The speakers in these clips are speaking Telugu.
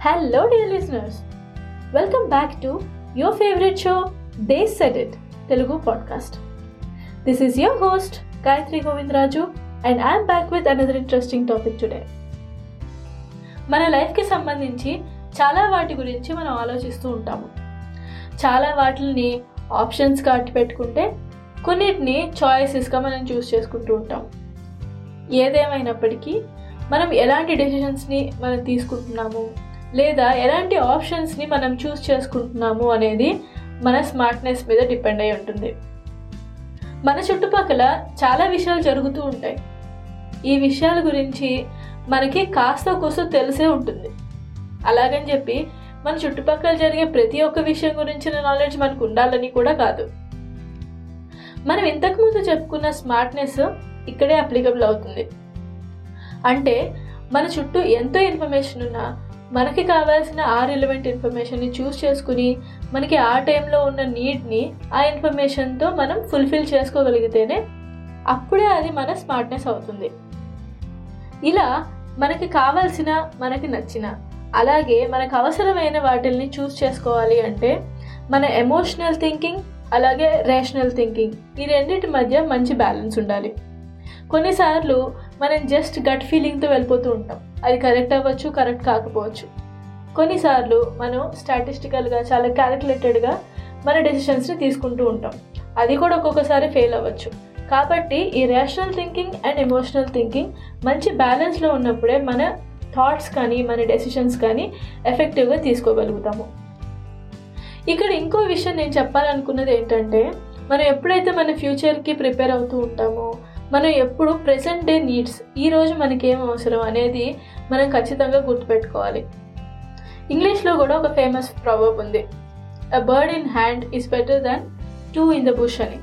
Hello dear listeners welcome back to your favourite show they said it Telugu podcast this is your host Gayatri Govind Raju and I'm back with another interesting topic today మన లైఫ్కి సంబంధించి చాలా వాటి గురించి మనం ఆలోచిస్తూ ఉంటాము. చాలా వాటిని ఆప్షన్స్ కార్ట్ పెట్టుకుంటే కొన్నిటిని చాయిసెస్గా మనం చూస్ చేసుకుంటూ ఉంటాం. ఏదేమైనప్పటికీ మనం ఎలాంటి డెసిషన్స్ని మనం తీసుకుంటున్నాము? లేదా ఎలాంటి ఆప్షన్స్ని మనం చూస్ చేసుకుంటున్నాము అనేది మన స్మార్ట్నెస్ మీద డిపెండ్ అయి ఉంటుంది. మన చుట్టుపక్కల చాలా విషయాలు జరుగుతూ ఉంటాయి. ఈ విషయాల గురించి మనకి కాస్త కోసం తెలిసే ఉంటుంది. అలాగని చెప్పి మన చుట్టుపక్కల జరిగే ప్రతి ఒక్క విషయం గురించిన నాలెడ్జ్ మనకు ఉండాలని కూడా కాదు. మనం ఇంతకుముందు చెప్పుకున్న స్మార్ట్నెస్ ఇక్కడే అప్లికబుల్ అవుతుంది. అంటే మన చుట్టూ ఎంతో ఇన్ఫర్మేషన్ ఉన్నా మనకి కావాల్సిన ఆ రిలవెంట్ ఇన్ఫర్మేషన్ని చూస్ చేసుకుని మనకి ఆ టైంలో ఉన్న నీడ్ని ఆ ఇన్ఫర్మేషన్తో మనం ఫుల్ఫిల్ చేసుకోగలిగితేనే అప్పుడే అది మన స్మార్ట్నెస్ అవుతుంది. ఇలా మనకి కావాల్సిన మనకి నచ్చిన అలాగే మనకు అవసరమైన వాటిల్ని చూస్ చేసుకోవాలి అంటే మన ఎమోషనల్ థింకింగ్ అలాగే రేషనల్ థింకింగ్ ఈ రెండింటి మధ్య మంచి బ్యాలెన్స్ ఉండాలి. కొన్నిసార్లు మనం జస్ట్ గట్ ఫీలింగ్తో వెళ్ళిపోతూ ఉంటాం. అది కరెక్ట్ అవ్వచ్చు కరెక్ట్ కాకపోవచ్చు. కొన్నిసార్లు మనం స్టాటిస్టికల్గా చాలా క్యాలిక్యులేటెడ్గా మన డెసిషన్స్ని తీసుకుంటూ ఉంటాం. అది కూడా ఒక్కొక్కసారి ఫెయిల్ అవ్వచ్చు. కాబట్టి ఈ rational thinking and emotional thinking మంచి బ్యాలెన్స్లో ఉన్నప్పుడే మన థాట్స్ కానీ మన డెసిషన్స్ కానీ ఎఫెక్టివ్గా తీసుకోగలుగుతాము. ఇక్కడ ఇంకో విషయం నేను చెప్పాలనుకున్నది ఏంటంటే మనం ఎప్పుడైతే మన ఫ్యూచర్కి ప్రిపేర్ అవుతూ ఉంటామో మనం ఎప్పుడు ప్రెసెంట్ డే నీడ్స్ ఈరోజు మనకేం అవసరం అనేది మనం ఖచ్చితంగా గుర్తుపెట్టుకోవాలి. ఇంగ్లీష్లో కూడా ఒక ఫేమస్ ప్రాబబ్ ఉంది. A bird in hand is better than two in the bush అని.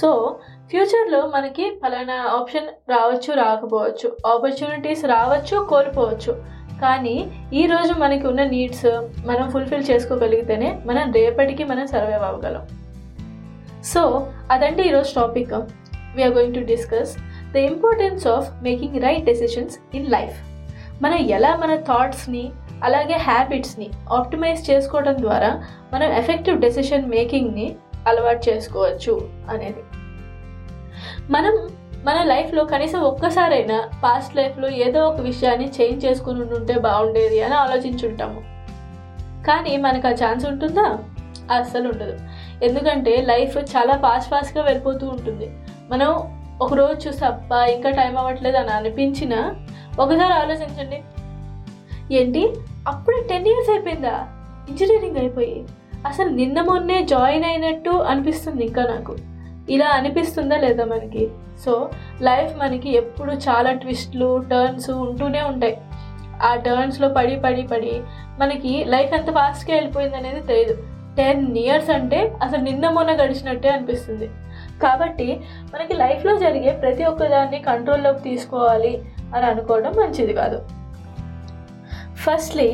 సో ఫ్యూచర్లో మనకి ఫలానా ఆప్షన్ రావచ్చు రాకపోవచ్చు. ఆపర్చునిటీస్ రావచ్చు కోల్పోవచ్చు. కానీ ఈరోజు మనకి ఉన్న నీడ్స్ మనం ఫుల్ఫిల్ చేసుకోగలిగితేనే మనం రేపటికి మనం సర్వైవ్ అవ్వగలం. సో అదండి ఈరోజు topic we're going to discuss the importance of making right decisions in life మనం ఎలా మన థాట్స్ని అలాగే హ్యాబిట్స్ని ఆప్టిమైజ్ చేసుకోవడం ద్వారా మనం ఎఫెక్టివ్ డెసిషన్ మేకింగ్ని అలవాటు చేసుకోవచ్చు అనేది. మనం మన లైఫ్లో కనీసం ఒక్కసారైనా పాస్ట్ లైఫ్లో ఏదో ఒక విషయాన్ని చేంజ్ చేసుకుని ఉంటే బాగుండేది అని ఆలోచించుంటాము. కానీ మనకు ఆ ఛాన్స్ ఉంటుందా? అస్సలు ఉండదు. ఎందుకంటే లైఫ్ చాలా ఫాస్ట్ ఫాస్ట్గా వెళ్ళిపోతూ ఉంటుంది. మనం ఒకరోజు రోజు అబ్బా ఇంకా టైం అవ్వట్లేదు అని అనిపించినా ఒకసారి ఆలోచించండి. ఏంటి? అప్పుడు టెన్ ఇయర్స్ అయిపోయిందా? ఇంజనీరింగ్ అయిపోయి. అసలు నిన్న మొన్నే జాయిన్ అయినట్టు అనిపిస్తుంది ఇంకా నాకు. ఇలా అనిపిస్తుందా లేదా మనకి? సో లైఫ్ మనకి ఎప్పుడు చాలా ట్విస్ట్లు టర్న్స్ ఉంటూనే ఉంటాయి. ఆ టర్న్స్లో పడి పడి పడి మనకి లైఫ్ ఎంత ఫాస్ట్గా వెళ్ళిపోయింది అనేది తెలియదు టెన్ ఇయర్స్ అంటే అసలు నిన్న మొన్న గడిచినట్టే అనిపిస్తుంది. కాబట్టి మనకి లైఫ్లో జరిగే ప్రతి ఒక్కదాన్ని కంట్రోల్లోకి తీసుకోవాలి అని అనుకోవడం మంచిది కాదు. ఫస్ట్లీ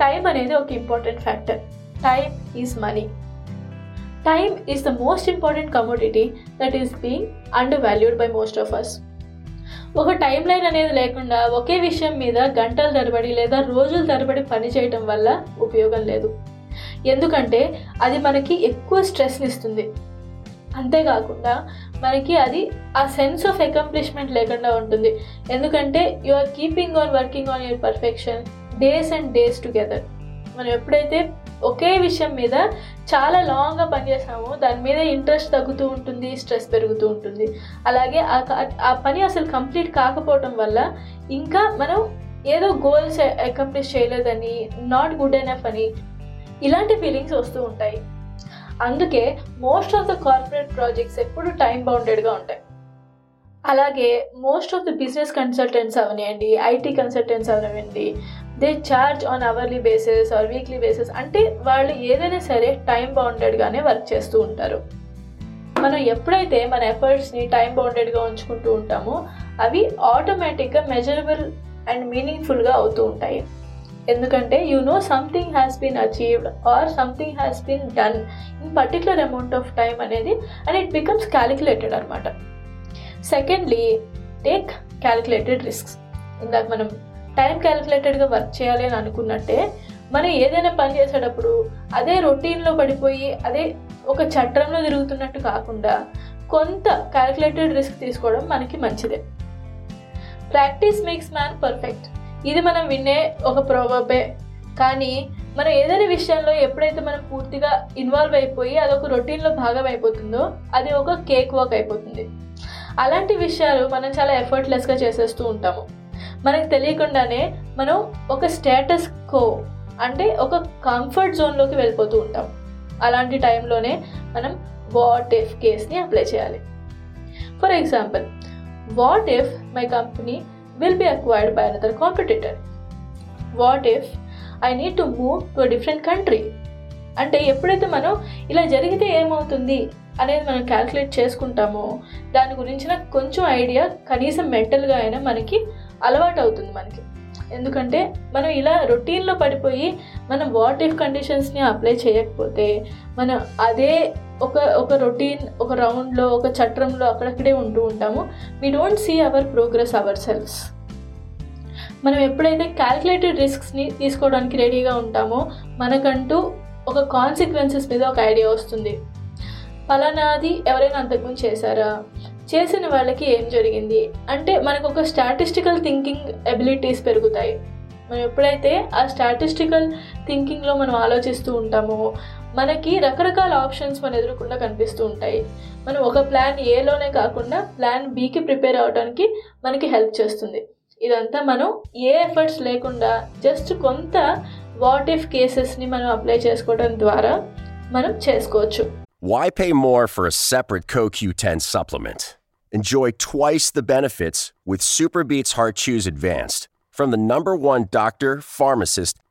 టైం అనేది ఒక important factor time is money time is the most important commodity that is being undervalued by most of us ఒక టైం లైన్ అనేది లేకుండా ఒకే విషయం మీద గంటల తరబడి లేదా రోజుల తరబడి పని చేయటం వల్ల ఉపయోగం లేదు. ఎందుకంటే అది మనకి ఎక్కువ స్ట్రెస్ని ఇస్తుంది. అంతేకాకుండా మనకి అది ఆ సెన్స్ ఆఫ్ అకంప్లిష్మెంట్ లేకుండా ఉంటుంది. ఎందుకంటే you are keeping on working on your perfection days and days together మనం ఎప్పుడైతే ఒకే విషయం మీద చాలా లాంగ్గా పనిచేస్తామో దాని మీద ఇంట్రెస్ట్ తగ్గుతూ ఉంటుంది స్ట్రెస్ పెరుగుతూ ఉంటుంది. అలాగే ఆ పని అసలు కంప్లీట్ కాకపోవటం వల్ల ఇంకా మనం ఏదో గోల్స్ అకంప్లిష్ చేయలేదని నాట్ గుడ్ ఎనఫ్ అని ఇలాంటి ఫీలింగ్స్ వస్తూ ఉంటాయి. అందుకే most of the corporate projects ఎప్పుడు టైం బౌండెడ్గా ఉంటాయి. అలాగే most of the business consultants అవనివ్వండి ఐటీ కన్సల్టెంట్స్ అవనివ్వండి they charge on hourly basis or weekly basis అంటే వాళ్ళు ఏదైనా సరే టైం బౌండెడ్గానే వర్క్ చేస్తూ ఉంటారు. మనం ఎప్పుడైతే మన ఎఫర్ట్స్ని టైం బౌండెడ్గా ఉంచుకుంటూ ఉంటామో అవి ఆటోమేటిక్గా మెజరబుల్ అండ్ మీనింగ్ఫుల్గా అవుతూ ఉంటాయి. ఎందుకంటే you know something has been achieved or something has been done in particular amount of time అనేది అండ్ ఇట్ బికమ్స్ క్యాలిక్యులేటెడ్ అనమాట. సెకండ్లీ టేక్ క్యాలిక్యులేటెడ్ రిస్క్స్ ఇందాక మనం టైం క్యాలిక్యులేటెడ్గా వర్క్ చేయాలి అని అనుకున్నట్టే మనం ఏదైనా పని చేసేటప్పుడు అదే రొటీన్లో పడిపోయి అదే ఒక చట్రంలో తిరుగుతున్నట్టు కాకుండా కొంత క్యాలిక్యులేటెడ్ రిస్క్ తీసుకోవడం మనకి మంచిదే. ప్రాక్టీస్ మేక్స్ మ్యాన్ పర్ఫెక్ట్ ఇది మనం వినే ఒక ప్రోబే కానీ మనం ఏదైనా విషయంలో ఎప్పుడైతే మనం పూర్తిగా ఇన్వాల్వ్ అయిపోయి అదొక రొటీన్లో భాగం అయిపోతుందో అది ఒక కేక్ వాక్ అయిపోతుంది. అలాంటి విషయాలు మనం చాలా ఎఫర్ట్లెస్గా చేసేస్తూ ఉంటాము. మనకు తెలియకుండానే మనం ఒక స్టేటస్ కో అంటే ఒక కంఫర్ట్ జోన్లోకి వెళ్ళిపోతూ ఉంటాం. అలాంటి టైంలోనే మనం వాట్ ఇఫ్ కేస్ని అప్లై చేయాలి. For example what if my company will be acquired by another competitor. What if I need to move to different country అంటే ఎప్పుడైతే మనం ఇలా జరిగితే ఏమవుతుంది అనేది మనం క్యాల్కులేట్ చేసుకుంటామో దాని గురించిన కొంచెం ఐడియా కనీసం మెంటల్గా అయినా మనకి అలవాటు అవుతుంది మనకి ఎందుకంటే మనం ఇలా రొటీన్లో పడిపోయి మనం వాట్ ఇఫ్ కండిషన్స్ని అప్లై చేయకపోతే మనం అదే ఒక ఒక రొటీన్ ఒక రౌండ్లో ఒక చట్రంలో అక్కడక్కడే ఉంటూ ఉంటాము. We don't see our progress ourselves మనం ఎప్పుడైతే క్యాల్కులేటెడ్ రిస్క్స్ని తీసుకోవడానికి రెడీగా ఉంటామో మనకంటూ ఒక కాన్సిక్వెన్సెస్ మీద ఒక ఐడియా వస్తుంది. ఫలానాది ఎవరైనా అంతకుముందు చేశారా? చేసిన వాళ్ళకి ఏం జరిగింది? అంటే మనకు ఒక స్టాటిస్టికల్ థింకింగ్ ఎబిలిటీస్ పెరుగుతాయి. మనం ఎప్పుడైతే ఆ స్టాటిస్టికల్ థింకింగ్లో మనం ఆలోచిస్తూ ఉంటామో మనకి రకరకాల ఆప్షన్స్ మన ఎదురుకుండా కనిపిస్తూ ఉంటాయి మనం ఒక ప్లాన్ ఏలోనే కాకుండా ప్లాన్ బీకి ప్రిపేర్ అవడానికి మనకి హెల్ప్ చేస్తుంది ఇదంతా మనం ఏ ఎఫర్ట్స్ లేకుండా జస్ట్ కొంత వాట్ ఇఫ్ కేసెస్ని మనం అప్లై చేసుకోవడం ద్వారా మనం చేసుకోవచ్చు Why pay more for a separate CoQ10 supplement? Enjoy twice the benefits with SuperBeats Heart Chews Advanced from the number one doctor, pharmacist,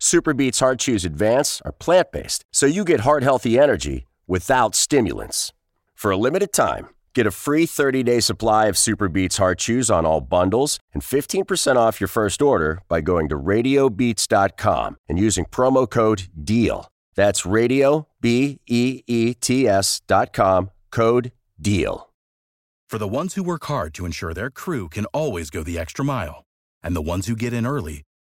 Superbeats Heart Chews Advance are plant based, so you get heart healthy energy without stimulants. For a limited time, get a free 30 day supply of Superbeats Heart Chews on all bundles and 15% off your first order by going to radiobeats.com and using promo code DEAL. That's radio, B E E T S dot com, code DEAL. For the ones who work hard to ensure their crew can always go the extra mile, and the ones who get in early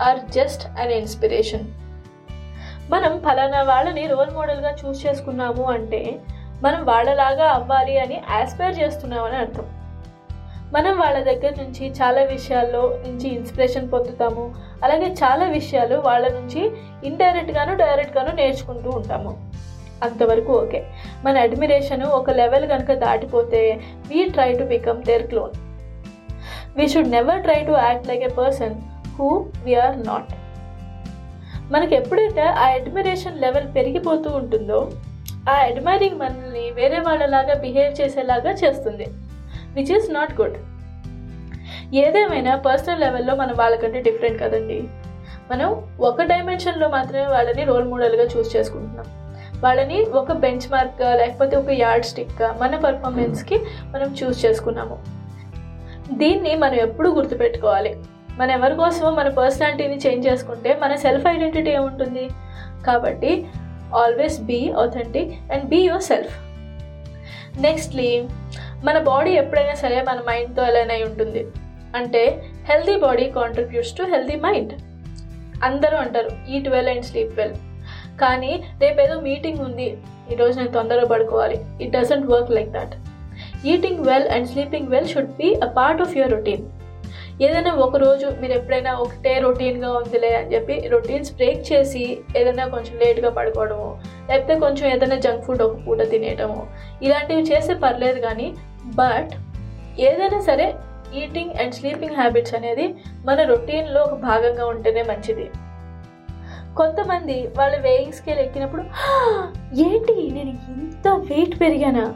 are just an inspiration. మనం ఫలానా వాళ్ళని రోల్ మోడల్గా చూస్ చేసుకున్నాము అంటే మనం వాళ్ళలాగా అవ్వాలి అని ఆస్పైర్ చేస్తున్నామని అర్థం. మనం వాళ్ళ దగ్గర నుంచి చాలా విషయాల్లో నుంచి ఇన్స్పిరేషన్ పొందుతాము అలాగే చాలా విషయాలు వాళ్ళ నుంచి ఇండైరెక్ట్గాను డైరెక్ట్గాను నేర్చుకుంటూ ఉంటాము. అంతవరకు ఓకే. మన అడ్మిరేషన్ ఒక లెవెల్ కనుక దాటిపోతే we try to become their clone we should never try to act like a person who we're not మనకి ఎప్పుడైతే ఆ అడ్మిరేషన్ లెవెల్ పెరిగిపోతూ ఉంటుందో ఆ అడ్మైరింగ్ మనల్ని వేరే వాళ్ళలాగా బిహేవ్ చేసేలాగా చేస్తుంది విచ్ ఈస్ నాట్ గుడ్ ఏదేమైనా పర్సనల్ లెవెల్లో మనం వాళ్ళకంటే డిఫరెంట్ కదండి. మనం ఒక డైమెన్షన్లో మాత్రమే వాళ్ళని రోల్ మోడల్గా చూస్ చేసుకుంటున్నాం. వాళ్ళని ఒక బెంచ్ మార్క్గా లేకపోతే ఒక యార్డ్ స్టిక్గా మన పర్ఫార్మెన్స్కి మనం చూస్ చేసుకున్నాము. దీన్ని మనం ఎప్పుడు గుర్తుపెట్టుకోవాలి? మన ఎవరి కోసమో మన పర్సనాలిటీని చేంజ్ చేసుకుంటే మన సెల్ఫ్ ఐడెంటిటీ ఏముంటుంది? కాబట్టి always be authentic and be yourself nextly మన బాడీ ఎప్పుడైనా సరే మన మైండ్తో అలైన్ అయి ఉంటుంది. అంటే healthy body contributes to healthy mind అందరూ అంటారు eat well and sleep well కానీ రేపు ఏదో మీటింగ్ ఉంది ఈరోజు నేను తొందరగా పడుకోవాలి. It doesn't work like that eating well and sleeping well should be a part of your routine ఏదైనా ఒక రోజు మీరు ఎప్పుడైనా ఒకటే రొటీన్గా ఉందిలే అని చెప్పి రొటీన్స్ బ్రేక్ చేసి ఏదైనా కొంచెం లేట్గా పడుకోవడము లేకపోతే కొంచెం ఏదైనా జంక్ ఫుడ్ ఒక పూట తినేయటము ఇలాంటివి చేస్తే పర్లేదు కానీ బట్ ఏదైనా సరే ఈటింగ్ అండ్ స్లీపింగ్ హ్యాబిట్స్ అనేది మన రొటీన్లో ఒక భాగంగా ఉంటేనే మంచిది. కొంతమంది వాళ్ళు వేయింగ్ స్కేల్ ఎక్కినప్పుడు ఏంటి నేను ఇంత వెయిట్ పెరిగానా?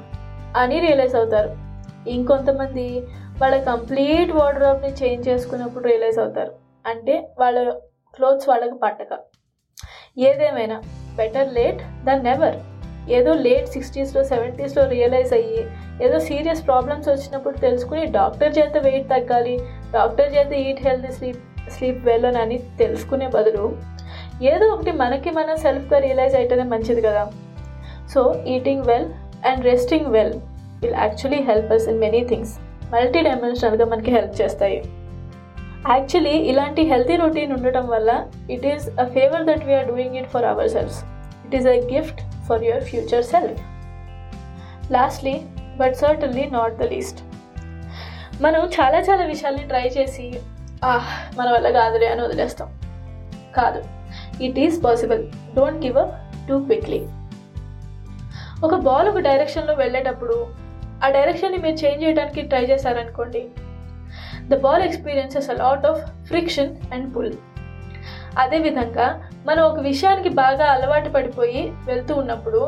అని రియలైజ్ అవుతారు. ఇంకొంతమంది వాళ్ళ కంప్లీట్ వార్డ్రోబ్ని చేంజ్ చేసుకున్నప్పుడు రియలైజ్ అవుతారు. అంటే వాళ్ళ క్లోత్స్ వాళ్ళకి పట్టక. ఏదేమైనా బెటర్ లేట్ దన్ నెవర్. ఏదో లేట్ సిక్స్టీస్లో సెవెంటీస్లో రియలైజ్ అయ్యి ఏదో సీరియస్ ప్రాబ్లమ్స్ వచ్చినప్పుడు తెలుసుకుని డాక్టర్ చేత వెయిట్ తగ్గాలి డాక్టర్ చేత eat health sleep sleep well అని తెలుసుకునే బదులు ఏదో ఒకటి మనకి మనం సెల్ఫ్గా రియలైజ్ అయితేనే మంచిది కదా. So eating well and resting well will actually help us in many things multi డైమెన్షనల్గా మనకి హెల్ప్ చేస్తాయి. యాక్చువల్లీ ఇలాంటి హెల్తీ రొటీన్ ఉండటం వల్ల it is a favour that we're doing it for ourselves it is a gift for your future self lastly but certainly not the least మనం చాలా చాలా విషయాల్ని ట్రై చేసి ఆహ్ మన వల్ల కాదులే అని వదిలేస్తాం. కాదు. It is possible don't give up too quickly ఒక బాల్ ఒక డైరెక్షన్లో వెళ్ళేటప్పుడు ఆ డైరెక్షన్ని మీరు చేంజ్ చేయడానికి ట్రై చేశారనుకోండి the ball experiences a lot of friction and pull. అదేవిధంగా మనం ఒక విషయానికి బాగా అలవాటు పడిపోయి వెళ్తూ ఉన్నప్పుడు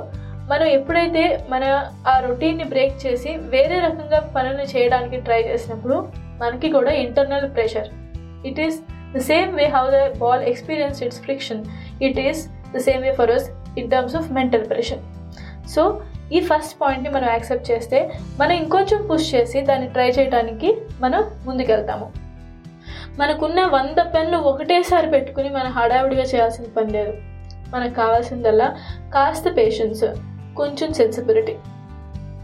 మనం ఎప్పుడైతే మన ఆ రొటీన్ని బ్రేక్ చేసి వేరే రకంగా పనులు చేయడానికి ట్రై చేసినప్పుడు మనకి కూడా internal pressure. It is the same way how the ball experience it's friction it is the same way for us in terms of mental pressure so ఈ ఫస్ట్ పాయింట్ని మనం యాక్సెప్ట్ చేస్తే మనం ఇంకొంచెం పుష్ చేసి దాన్ని ట్రై చేయడానికి మనం ముందుకెళ్తాము. మనకున్న వంద పెన్లు ఒకటేసారి పెట్టుకుని మనం హడావిడిగా చేయాల్సిన పని లేదు. మనకు కావాల్సిందల్లా కాస్త పేషెన్స్ కొంచెం సెన్సిబిలిటీ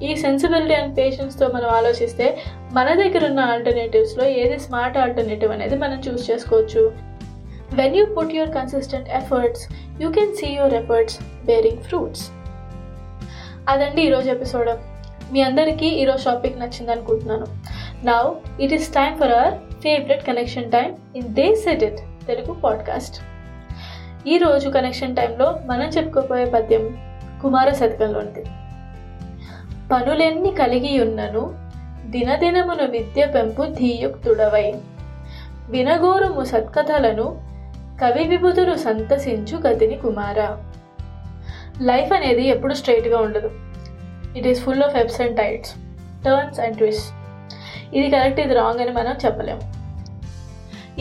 ఈ సెన్సిబిలిటీ అండ్ పేషెన్స్తో మనం ఆలోచిస్తే మన దగ్గర ఉన్న ఆల్టర్నేటివ్స్లో ఏది స్మార్ట్ ఆల్టర్నేటివ్ అనేది మనం చూస్ చేసుకోవచ్చు. When you put your consistent efforts you can see your efforts bearing fruits అదండి ఈరోజు ఎపిసోడ్. మీ అందరికీ ఈరోజు టాపిక్ నచ్చింది అనుకుంటున్నాను. Now it is time for our favourite connection time in the set it Telugu podcast ఈరోజు కనెక్షన్ టైంలో మనం చెప్పుకోబోయే పద్యం కుమార శతకంలోనిది. పనులెన్ని కలిగి ఉన్నను దినదినమును విద్య పెంపు ధీయుక్తుడవై. వినగోరుము సత్కథలను కవి విభుతులు సంతసించు గతిని కుమార. లైఫ్ అనేది ఎప్పుడు స్ట్రైట్గా ఉండదు. It is full of ebbs and tides turns and twist ఇది కరెక్ట్ ఇది రాంగ్ అని మనం చెప్పలేము.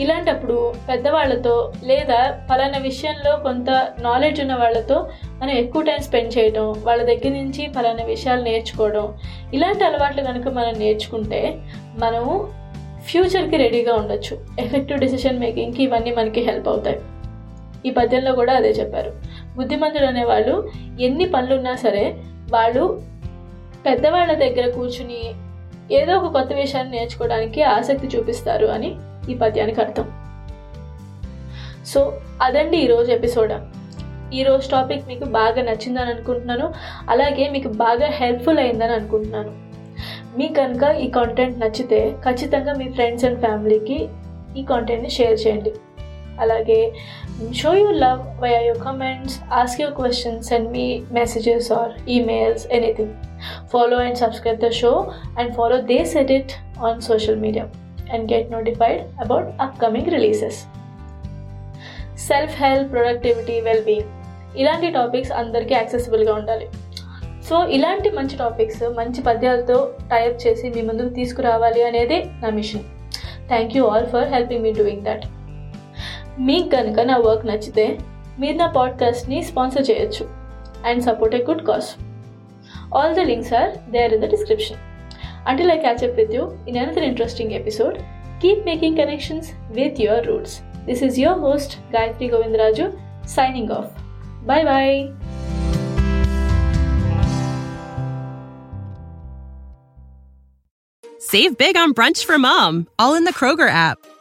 ఇలాంటప్పుడు పెద్దవాళ్ళతో లేదా పలానా విషయంలో కొంత నాలెడ్జ్ ఉన్న వాళ్ళతో మనం ఎక్కువ టైం స్పెండ్ చేయడం వాళ్ళ దగ్గర నుంచి పలానా విషయాలు నేర్చుకోవడం ఇలాంటి అలవాట్లు కనుక మనం నేర్చుకుంటే మనము ఫ్యూచర్కి రెడీగా ఉండొచ్చు. ఎఫెక్టివ్ డెసిషన్ మేకింగ్కి ఇవన్నీ మనకి హెల్ప్ అవుతాయి. ఈ పద్యంలో కూడా అదే చెప్పారు. బుద్ధిమంతుడు అనేవాళ్ళు ఎన్ని పనులున్నా సరే వాళ్ళు పెద్దవాళ్ళ దగ్గర కూర్చుని ఏదో ఒక కొత్త విషయాన్ని నేర్చుకోవడానికి ఆసక్తి చూపిస్తారు అని ఈ పద్యానికి అర్థం. సో అదండి ఈరోజు ఎపిసోడ్. ఈరోజు టాపిక్ మీకు బాగా నచ్చిందని అనుకుంటున్నాను. అలాగే మీకు బాగా హెల్ప్ఫుల్ అయిందని అనుకుంటున్నాను. మీకు కనుక ఈ కాంటెంట్ నచ్చితే ఖచ్చితంగా మీ ఫ్రెండ్స్ అండ్ ఫ్యామిలీకి ఈ కాంటెంట్ని షేర్ చేయండి. అలాగే show you love via your comments ask your questions send me messages or emails anything follow and subscribe the show and follow the set it on social media and get notified about upcoming releases self help productivity well being ఇలాంటి టాపిక్స్ అందరికీ యాక్సెసిబుల్గా ఉండాలి. సో ఇలాంటి మంచి టాపిక్స్ మంచి పద్యాలతో టైప్ చేసి మీ ముందుకు తీసుకురావాలి అనేది నా mission thank you all for helping me doing that మీకు కనుక నా వర్క్ నచ్చితే మీరు నా పాడ్కాస్ట్ని స్పాన్సర్ చేయొచ్చు and support a good cause All the links are there in the description. Until I catch up with you in another interesting episode, keep making connections with your roots. This is your host, Gayatri Govindraju, signing off. Bye bye. Save big on brunch for mom, all in the Kroger app.